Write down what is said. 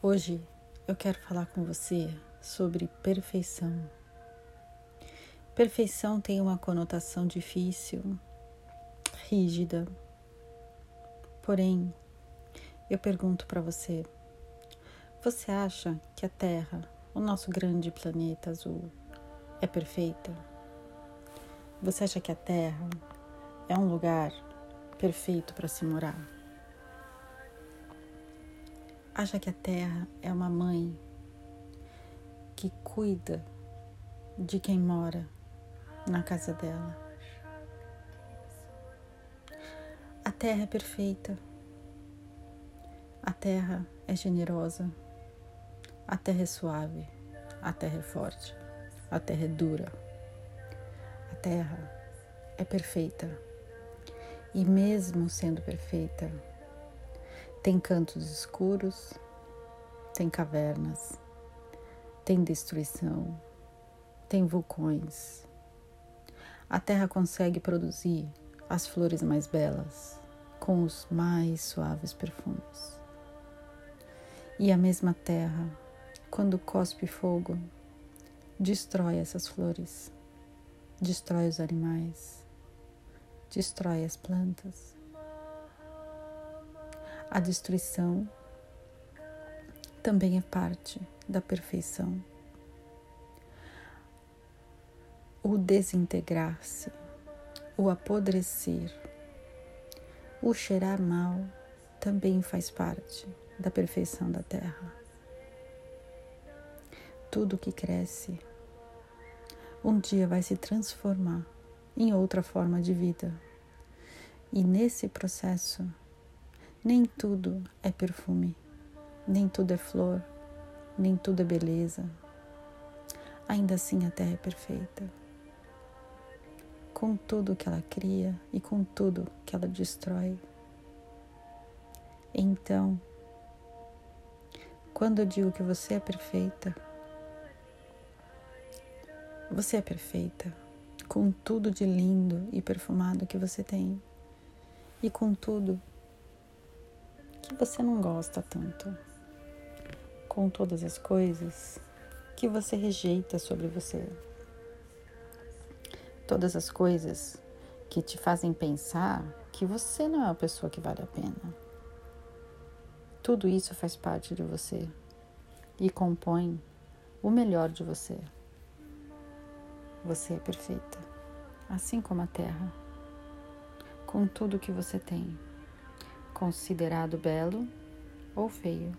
Hoje eu quero falar com você sobre perfeição. Perfeição tem uma conotação difícil, rígida. Porém, eu pergunto para você: você acha que a Terra, o nosso grande planeta azul, é perfeita? Você acha que a Terra é um lugar perfeito para se morar? Acha que a terra é uma mãe que cuida de quem mora na casa dela. A terra é perfeita. A terra é generosa. A terra é suave. A terra é forte. A terra é dura. A terra é perfeita. E mesmo sendo perfeita, tem cantos escuros, tem cavernas, tem destruição, tem vulcões. A terra consegue produzir as flores mais belas com os mais suaves perfumes. E a mesma terra, quando cospe fogo, destrói essas flores, destrói os animais, destrói as plantas a destruição também é parte da perfeição. O desintegrar-se, o apodrecer, o cheirar mal também faz parte da perfeição da terra. Tudo que cresce um dia vai se transformar em outra forma de vida. E nesse processo nem tudo é perfume, nem tudo é flor, nem tudo é beleza. Ainda assim a terra é perfeita. Com tudo que ela cria e com tudo que ela destrói. Então, quando eu digo que você é perfeita, você é perfeita com tudo de lindo e perfumado que você tem e com tudo que você não gosta tanto, com todas as coisas que você rejeita sobre você, todas as coisas que te fazem pensar que você não é uma pessoa que vale a pena. Tudo isso faz parte de você e compõe o melhor de você. Você é perfeita, assim como a Terra, com tudo que você tem considerado belo ou feio.